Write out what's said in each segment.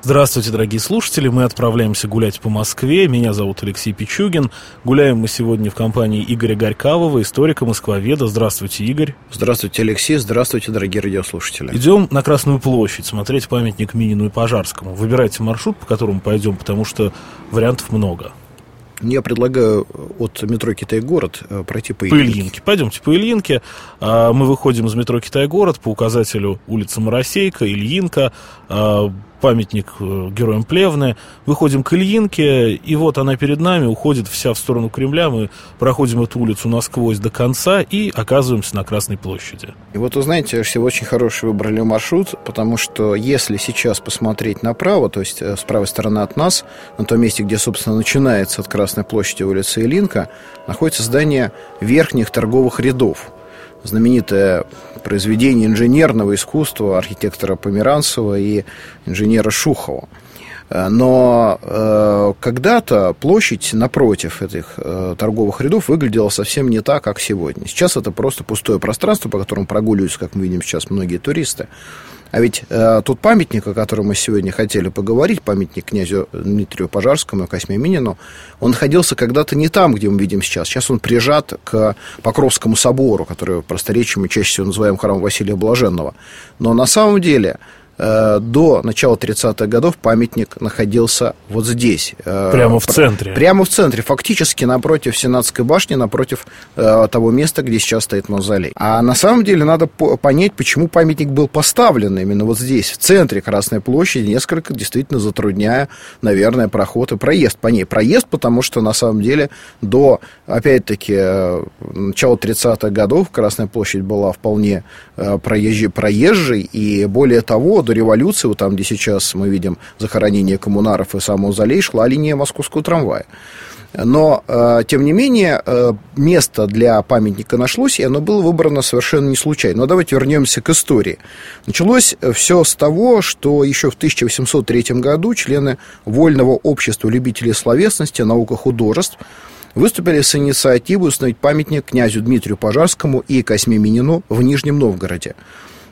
Здравствуйте, дорогие слушатели. Мы отправляемся гулять по Москве. Меня зовут Алексей Пичугин. Гуляем мы сегодня в компании Игоря Горькавого, историка Москвоведа. Здравствуйте, Игорь. Здравствуйте, Алексей. Здравствуйте, дорогие радиослушатели. Идем на Красную площадь смотреть памятник Минину и Пожарскому. Выбирайте маршрут, по которому пойдем, потому что вариантов много. Я предлагаю от метро Китай-город э, пройти по Ильинке. По Ильинке. Пойдемте по Ильинке. А, мы выходим из метро Китай-город по указателю улица Моросейка, Ильинка. Памятник э, героям Плевны. Выходим к Ильинке, и вот она перед нами, уходит вся в сторону Кремля. Мы проходим эту улицу насквозь до конца и оказываемся на Красной площади. И вот вы знаете, все очень хороший выбрали маршрут, потому что если сейчас посмотреть направо, то есть э, с правой стороны от нас, на том месте, где, собственно, начинается от Красной площади улица Ильинка, находится здание верхних торговых рядов знаменитое произведение инженерного искусства архитектора Померанцева и инженера Шухова. Э, но э, когда-то площадь напротив этих э, торговых рядов выглядела совсем не так, как сегодня. Сейчас это просто пустое пространство, по которому прогуливаются, как мы видим сейчас, многие туристы. А ведь э, тот памятник, о котором мы сегодня хотели поговорить, памятник князю Дмитрию Пожарскому и Косьме Минину, он находился когда-то не там, где мы видим сейчас. Сейчас он прижат к Покровскому собору, который просторечием мы чаще всего называем храмом Василия Блаженного. Но на самом деле до начала 30-х годов памятник находился вот здесь. Э, прямо в центре. Прямо в центре, фактически напротив Сенатской башни, напротив э, того места, где сейчас стоит мавзолей. А на самом деле надо понять, почему памятник был поставлен именно вот здесь, в центре Красной площади, несколько действительно затрудняя, наверное, проход и проезд по ней. Проезд, потому что на самом деле до, опять-таки, начала 30-х годов Красная площадь была вполне проезжей, проезжей, и более того, до революции, вот там, где сейчас мы видим захоронение коммунаров и сам мавзолей, шла линия московского трамвая. Но, э, тем не менее, э, место для памятника нашлось, и оно было выбрано совершенно не случайно. Но давайте вернемся к истории. Началось все с того, что еще в 1803 году члены Вольного общества любителей словесности, наука художеств выступили с инициативой установить памятник князю Дмитрию Пожарскому и Косьме Минину в Нижнем Новгороде.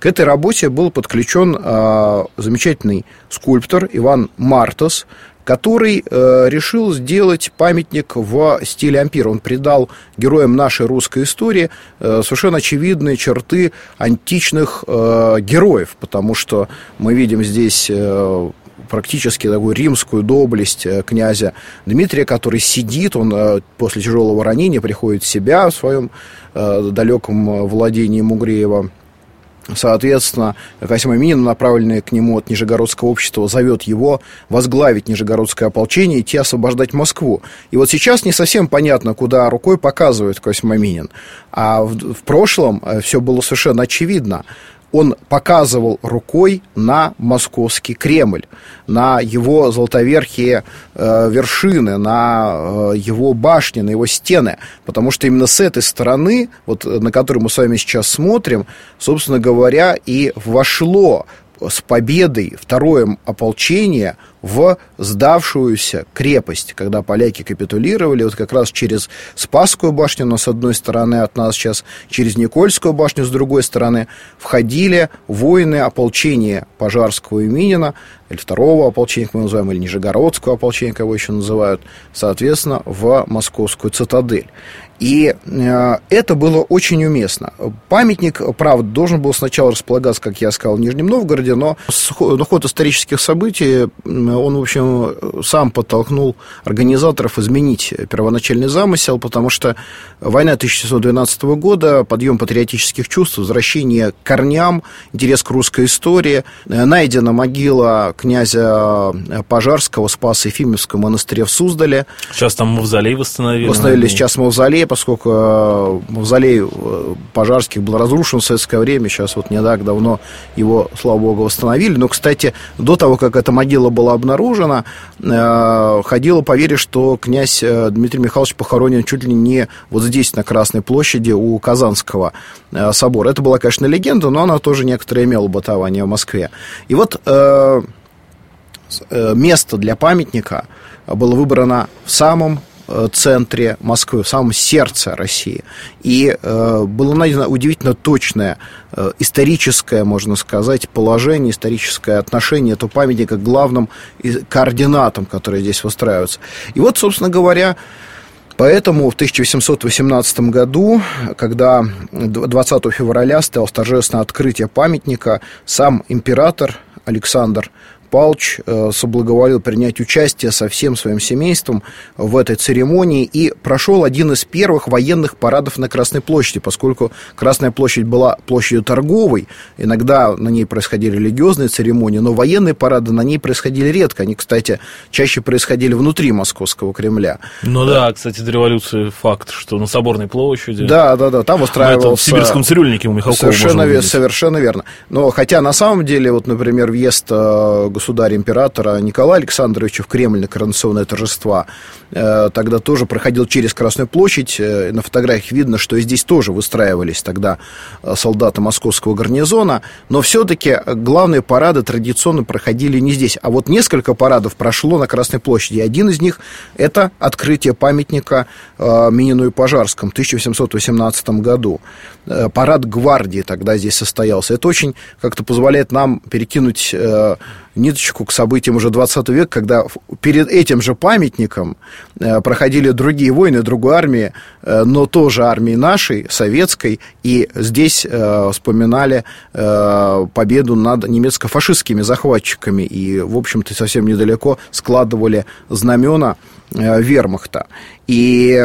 К этой работе был подключен э, замечательный скульптор Иван Мартос, который э, решил сделать памятник в стиле ампира. Он придал героям нашей русской истории э, совершенно очевидные черты античных э, героев, потому что мы видим здесь э, практически такую римскую доблесть э, князя Дмитрия, который сидит, он э, после тяжелого ранения приходит в себя в своем э, далеком владении Мугреева Соответственно, Касим Аминин, направленный к нему от Нижегородского общества, зовет его возглавить Нижегородское ополчение и идти освобождать Москву. И вот сейчас не совсем понятно, куда рукой показывает Касим Аминин. А в, в прошлом э, все было совершенно очевидно он показывал рукой на московский Кремль, на его золотоверхие э, вершины, на э, его башни, на его стены, потому что именно с этой стороны, вот на которую мы с вами сейчас смотрим, собственно говоря, и вошло с победой второе ополчение в сдавшуюся крепость, когда поляки капитулировали, вот как раз через Спасскую башню, но с одной стороны от нас сейчас, через Никольскую башню с другой стороны, входили воины ополчения Пожарского и Минина, или второго ополчения, как мы называем, или Нижегородского ополчения, его еще называют, соответственно, в московскую цитадель. И э, это было очень уместно. Памятник, правда, должен был сначала располагаться, как я сказал, в Нижнем Новгороде, но ход исторических событий он, в общем, сам подтолкнул организаторов изменить первоначальный замысел, потому что война 1612 года, подъем патриотических чувств, возвращение к корням, интерес к русской истории, найдена могила князя Пожарского, Спаса Ефимовского монастыря в Суздале. Сейчас там мавзолей восстановили. Восстановили сейчас мавзолей, поскольку э, мавзолей э, Пожарских был разрушен в советское время, сейчас вот не так давно его, слава богу, восстановили. Но, кстати, до того, как эта могила была обнаружена, э, ходило поверье, что князь Дмитрий Михайлович похоронен чуть ли не вот здесь, на Красной площади, у Казанского собора. Это была, конечно, легенда, но она тоже некоторое имела бытование в Москве. И вот место для памятника было выбрано в самом Э, центре Москвы, в самом сердце России. И э, было найдено удивительно точное э, историческое, можно сказать, положение, историческое отношение этого памятника к главным координатам, которые здесь выстраиваются. И вот, собственно говоря, Поэтому в 1818 году, когда 20 февраля стоялось торжественное открытие памятника, сам император Александр Палч э, соблаговолил принять участие со всем своим семейством в этой церемонии и прошел один из первых военных парадов на Красной площади, поскольку Красная площадь была площадью торговой, иногда на ней происходили религиозные церемонии, но военные парады на ней происходили редко. Они, кстати, чаще происходили внутри Московского Кремля. Ну да, кстати, до революции факт, что на Соборной площади. Да, да, да, там устраивался... в сибирском цирюльнике у Михалкова совершенно, совершенно верно. Но хотя на самом деле, вот, например, въезд э, государя-императора Николая Александровича в Кремль на коронационное торжества, э, тогда тоже проходил через Красную площадь. Э, на фотографиях видно, что и здесь тоже выстраивались тогда э, солдаты московского гарнизона. Но все-таки главные парады традиционно проходили не здесь. А вот несколько парадов прошло на Красной площади. Один из них – это открытие памятника Минину и Пожарскому в 1818 году. Парад гвардии тогда здесь состоялся. Это очень как-то позволяет нам перекинуть ниточку к событиям уже 20 века, когда перед этим же памятником э, проходили другие войны другой армии, э, но тоже армии нашей, советской, и здесь э, вспоминали победу над немецко-фашистскими захватчиками, и, в общем-то, совсем недалеко складывали знамена вермахта. И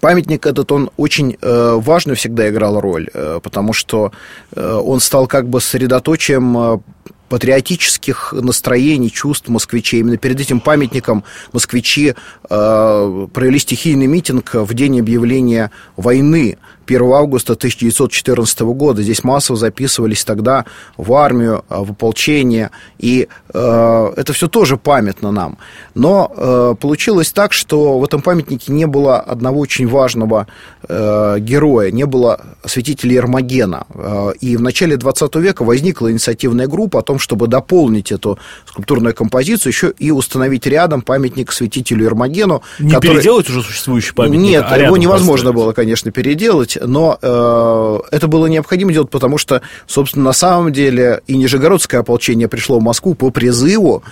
Памятник этот, он очень э, важную всегда играл роль, э, потому что э, он стал как бы средоточием патриотических настроений, чувств москвичей. Именно перед этим памятником москвичи э, провели стихийный митинг в день объявления войны 1 августа 1914 года. Здесь массово записывались тогда в армию, э, в ополчение, и э, это все тоже памятно нам. Но э, получилось так, что в этом памятнике не было одного очень важного э, героя, не было святителя Ермогена. Э, и в начале 20 века возникла инициативная группа о том, чтобы дополнить эту скульптурную композицию, еще и установить рядом памятник святителю Ермогену. Не который... переделать уже существующий памятник? Нет, а его невозможно поставить. было, конечно, переделать но э, это было необходимо делать, потому что, собственно, на самом деле и Нижегородское ополчение пришло в Москву по призыву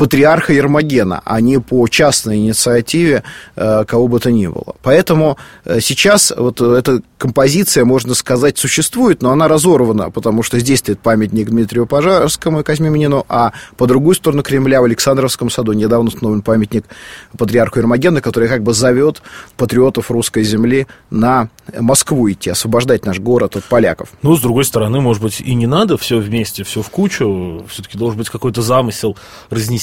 патриарха Ермогена, а не по частной инициативе э, кого бы то ни было. Поэтому э, сейчас вот эта композиция, можно сказать, существует, но она разорвана, потому что здесь стоит памятник Дмитрию Пожарскому и Казьме Минину, а по другую сторону Кремля в Александровском саду недавно установлен памятник патриарху Ермогена, который как бы зовет патриотов русской земли на Москву идти, освобождать наш город от поляков. Ну, с другой стороны, может быть, и не надо все вместе, все в кучу, все-таки должен быть какой-то замысел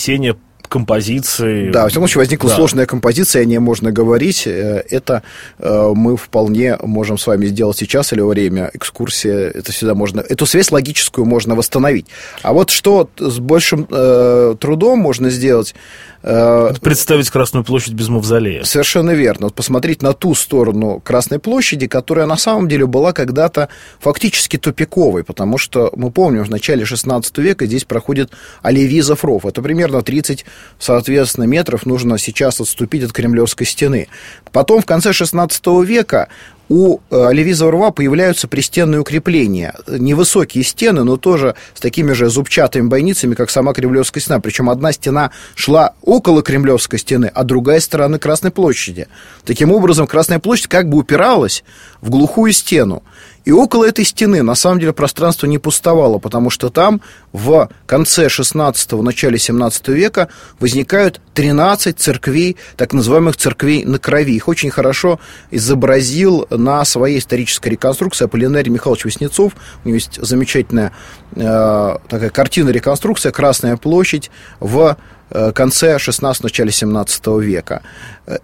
разнесения композиции. Да, в всяком случае, возникла да. сложная композиция, о ней можно говорить. Э, это э, мы вполне можем с вами сделать сейчас или во время экскурсии. Это всегда можно... Эту связь логическую можно восстановить. А вот что с большим э, трудом можно сделать, Э, представить Красную площадь без мавзолея. Совершенно верно. Вот посмотреть на ту сторону Красной площади, которая на самом деле была когда-то фактически тупиковой, потому что мы помним, в начале 16 века здесь проходит Оливизов ров. Это примерно 30, соответственно, метров нужно сейчас отступить от Кремлевской стены. Потом в конце 16 века у э, Левиза рва появляются пристенные укрепления. Невысокие стены, но тоже с такими же зубчатыми бойницами, как сама Кремлевская стена. Причем одна стена шла около Кремлевской стены, а другая сторона Красной площади. Таким образом, Красная площадь как бы упиралась в глухую стену. И около этой стены, на самом деле, пространство не пустовало, потому что там в конце 16-го, начале 17 века возникают 13 церквей, так называемых церквей на крови. Их очень хорошо изобразил на своей исторической реконструкции Аполлинарий Михайлович Веснецов. У него есть замечательная э, такая картина реконструкция «Красная площадь» в Э, конце 16 начале 17 века.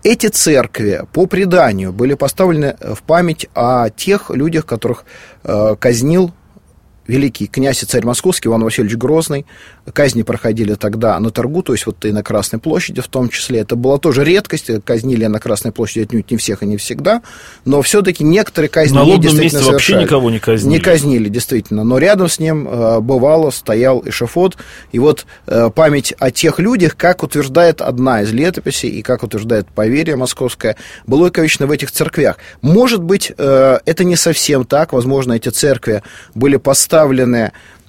Эти церкви, по преданию, были поставлены в память о тех людях, которых э, казнил великий князь и царь московский Иван Васильевич Грозный. Казни проходили тогда на торгу, то есть вот и на Красной площади в том числе. Это была тоже редкость, казнили на Красной площади отнюдь не всех и не всегда, но все-таки некоторые казни на действительно месте вообще никого не казнили. Не казнили, действительно, но рядом с ним э, бывало стоял эшафот, и вот э, память о тех людях, как утверждает одна из летописей и как утверждает поверье московское, было вечно в этих церквях. Может быть, э, это не совсем так, возможно, эти церкви были поставлены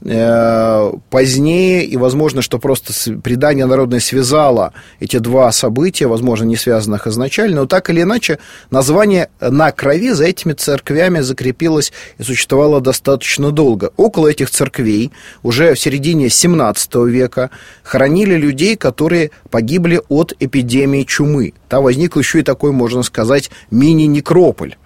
Э, позднее, и возможно, что просто предание народное связало эти два события, возможно, не связанных изначально, но так или иначе название на крови за этими церквями закрепилось и существовало достаточно долго. Около этих церквей уже в середине 17 века хоронили людей, которые погибли от эпидемии чумы. Там возник еще и такой, можно сказать, мини-некрополь.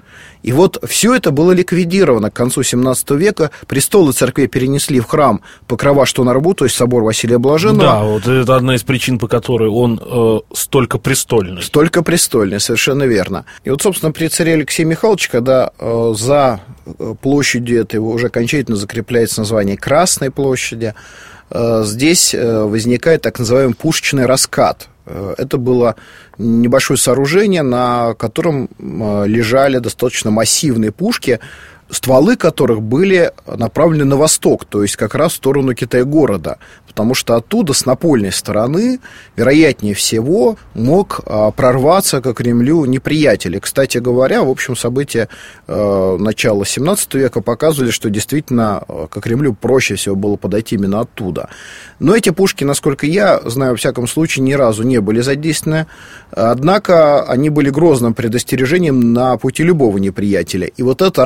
И вот все это было ликвидировано к концу 17 века. Престолы церкви перенесли в храм Покрова что на рабу, то есть собор Василия Блаженного. Да, вот это одна из причин, по которой он э, столько престольный. Столько престольный, совершенно верно. И вот, собственно, при царе Алексея Михайловича, когда э, за э, площадью этой уже окончательно закрепляется название Красной площади, э, здесь э, возникает так называемый пушечный раскат – это было небольшое сооружение, на котором э, лежали достаточно массивные пушки, стволы которых были направлены на восток, то есть как раз в сторону Китай-города, потому что оттуда, с напольной стороны, вероятнее всего, мог а, прорваться к Кремлю неприятель. И, кстати говоря, в общем, события э, начала 17 века показывали, что действительно э, к Кремлю проще всего было подойти именно оттуда. Но эти пушки, насколько я знаю, во всяком случае, ни разу не были задействованы, однако они были грозным предостережением на пути любого неприятеля. И вот эта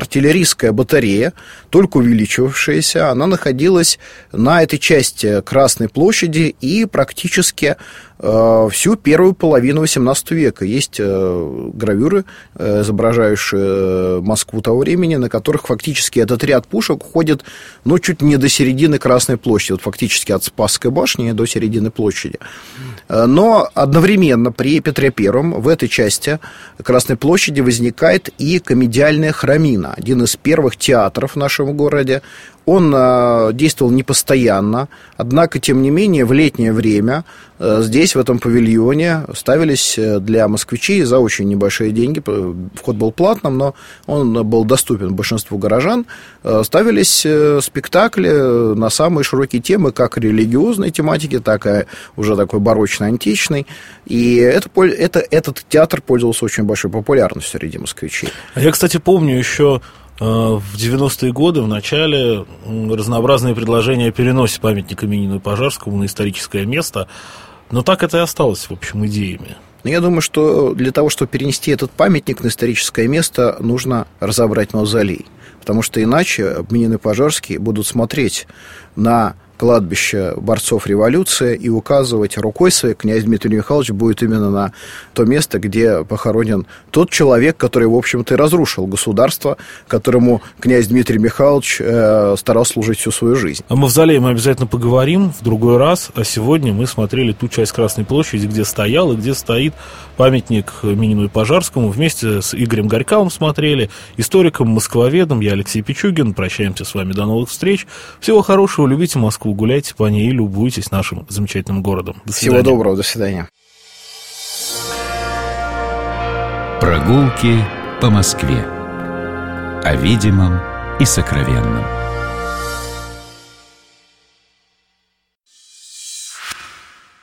артиллерийская батарея, только увеличивавшаяся, она находилась на этой части Красной площади и практически э, всю первую половину XVIII века. Есть э, гравюры, э, изображающие Москву того времени, на которых фактически этот ряд пушек уходит, ну, чуть не до середины Красной площади, вот фактически от Спасской башни до середины площади. Но одновременно при Петре Первом в этой части Красной площади возникает и комедиальная храмина, один из первых театров в нашем городе, он э, действовал непостоянно, однако, тем не менее, в летнее время э, здесь, в этом павильоне, ставились э, для москвичей за очень небольшие деньги, вход был платным, но он был доступен большинству горожан, ставились спектакли на самые широкие темы, как религиозной тематики, так и уже такой барочно-античной, и это, это, этот театр пользовался очень большой популярностью среди москвичей. А я, кстати, помню еще в 90-е годы, в начале, разнообразные предложения о переносе памятника Минину и Пожарскому на историческое место, но так это и осталось, в общем, идеями. Но я думаю, что для того, чтобы перенести этот памятник на историческое место, нужно разобрать мавзолей. Потому что иначе Минин и Пожарский будут смотреть на кладбище борцов революции и указывать рукой своей князь Дмитрий Михайлович будет именно на то место, где похоронен тот человек, который, в общем-то, и разрушил государство, которому князь Дмитрий Михайлович э, старался служить всю свою жизнь. О мавзолее мы обязательно поговорим в другой раз, а сегодня мы смотрели ту часть Красной площади, где стоял и где стоит памятник Минину и Пожарскому. Вместе с Игорем Горьковым смотрели, историком, москвоведом. Я Алексей Пичугин. Прощаемся с вами. До новых встреч. Всего хорошего. Любите Москву, гуляйте по ней и любуйтесь нашим замечательным городом. До свидания. Всего доброго. До свидания. Прогулки по Москве. О видимом и сокровенном.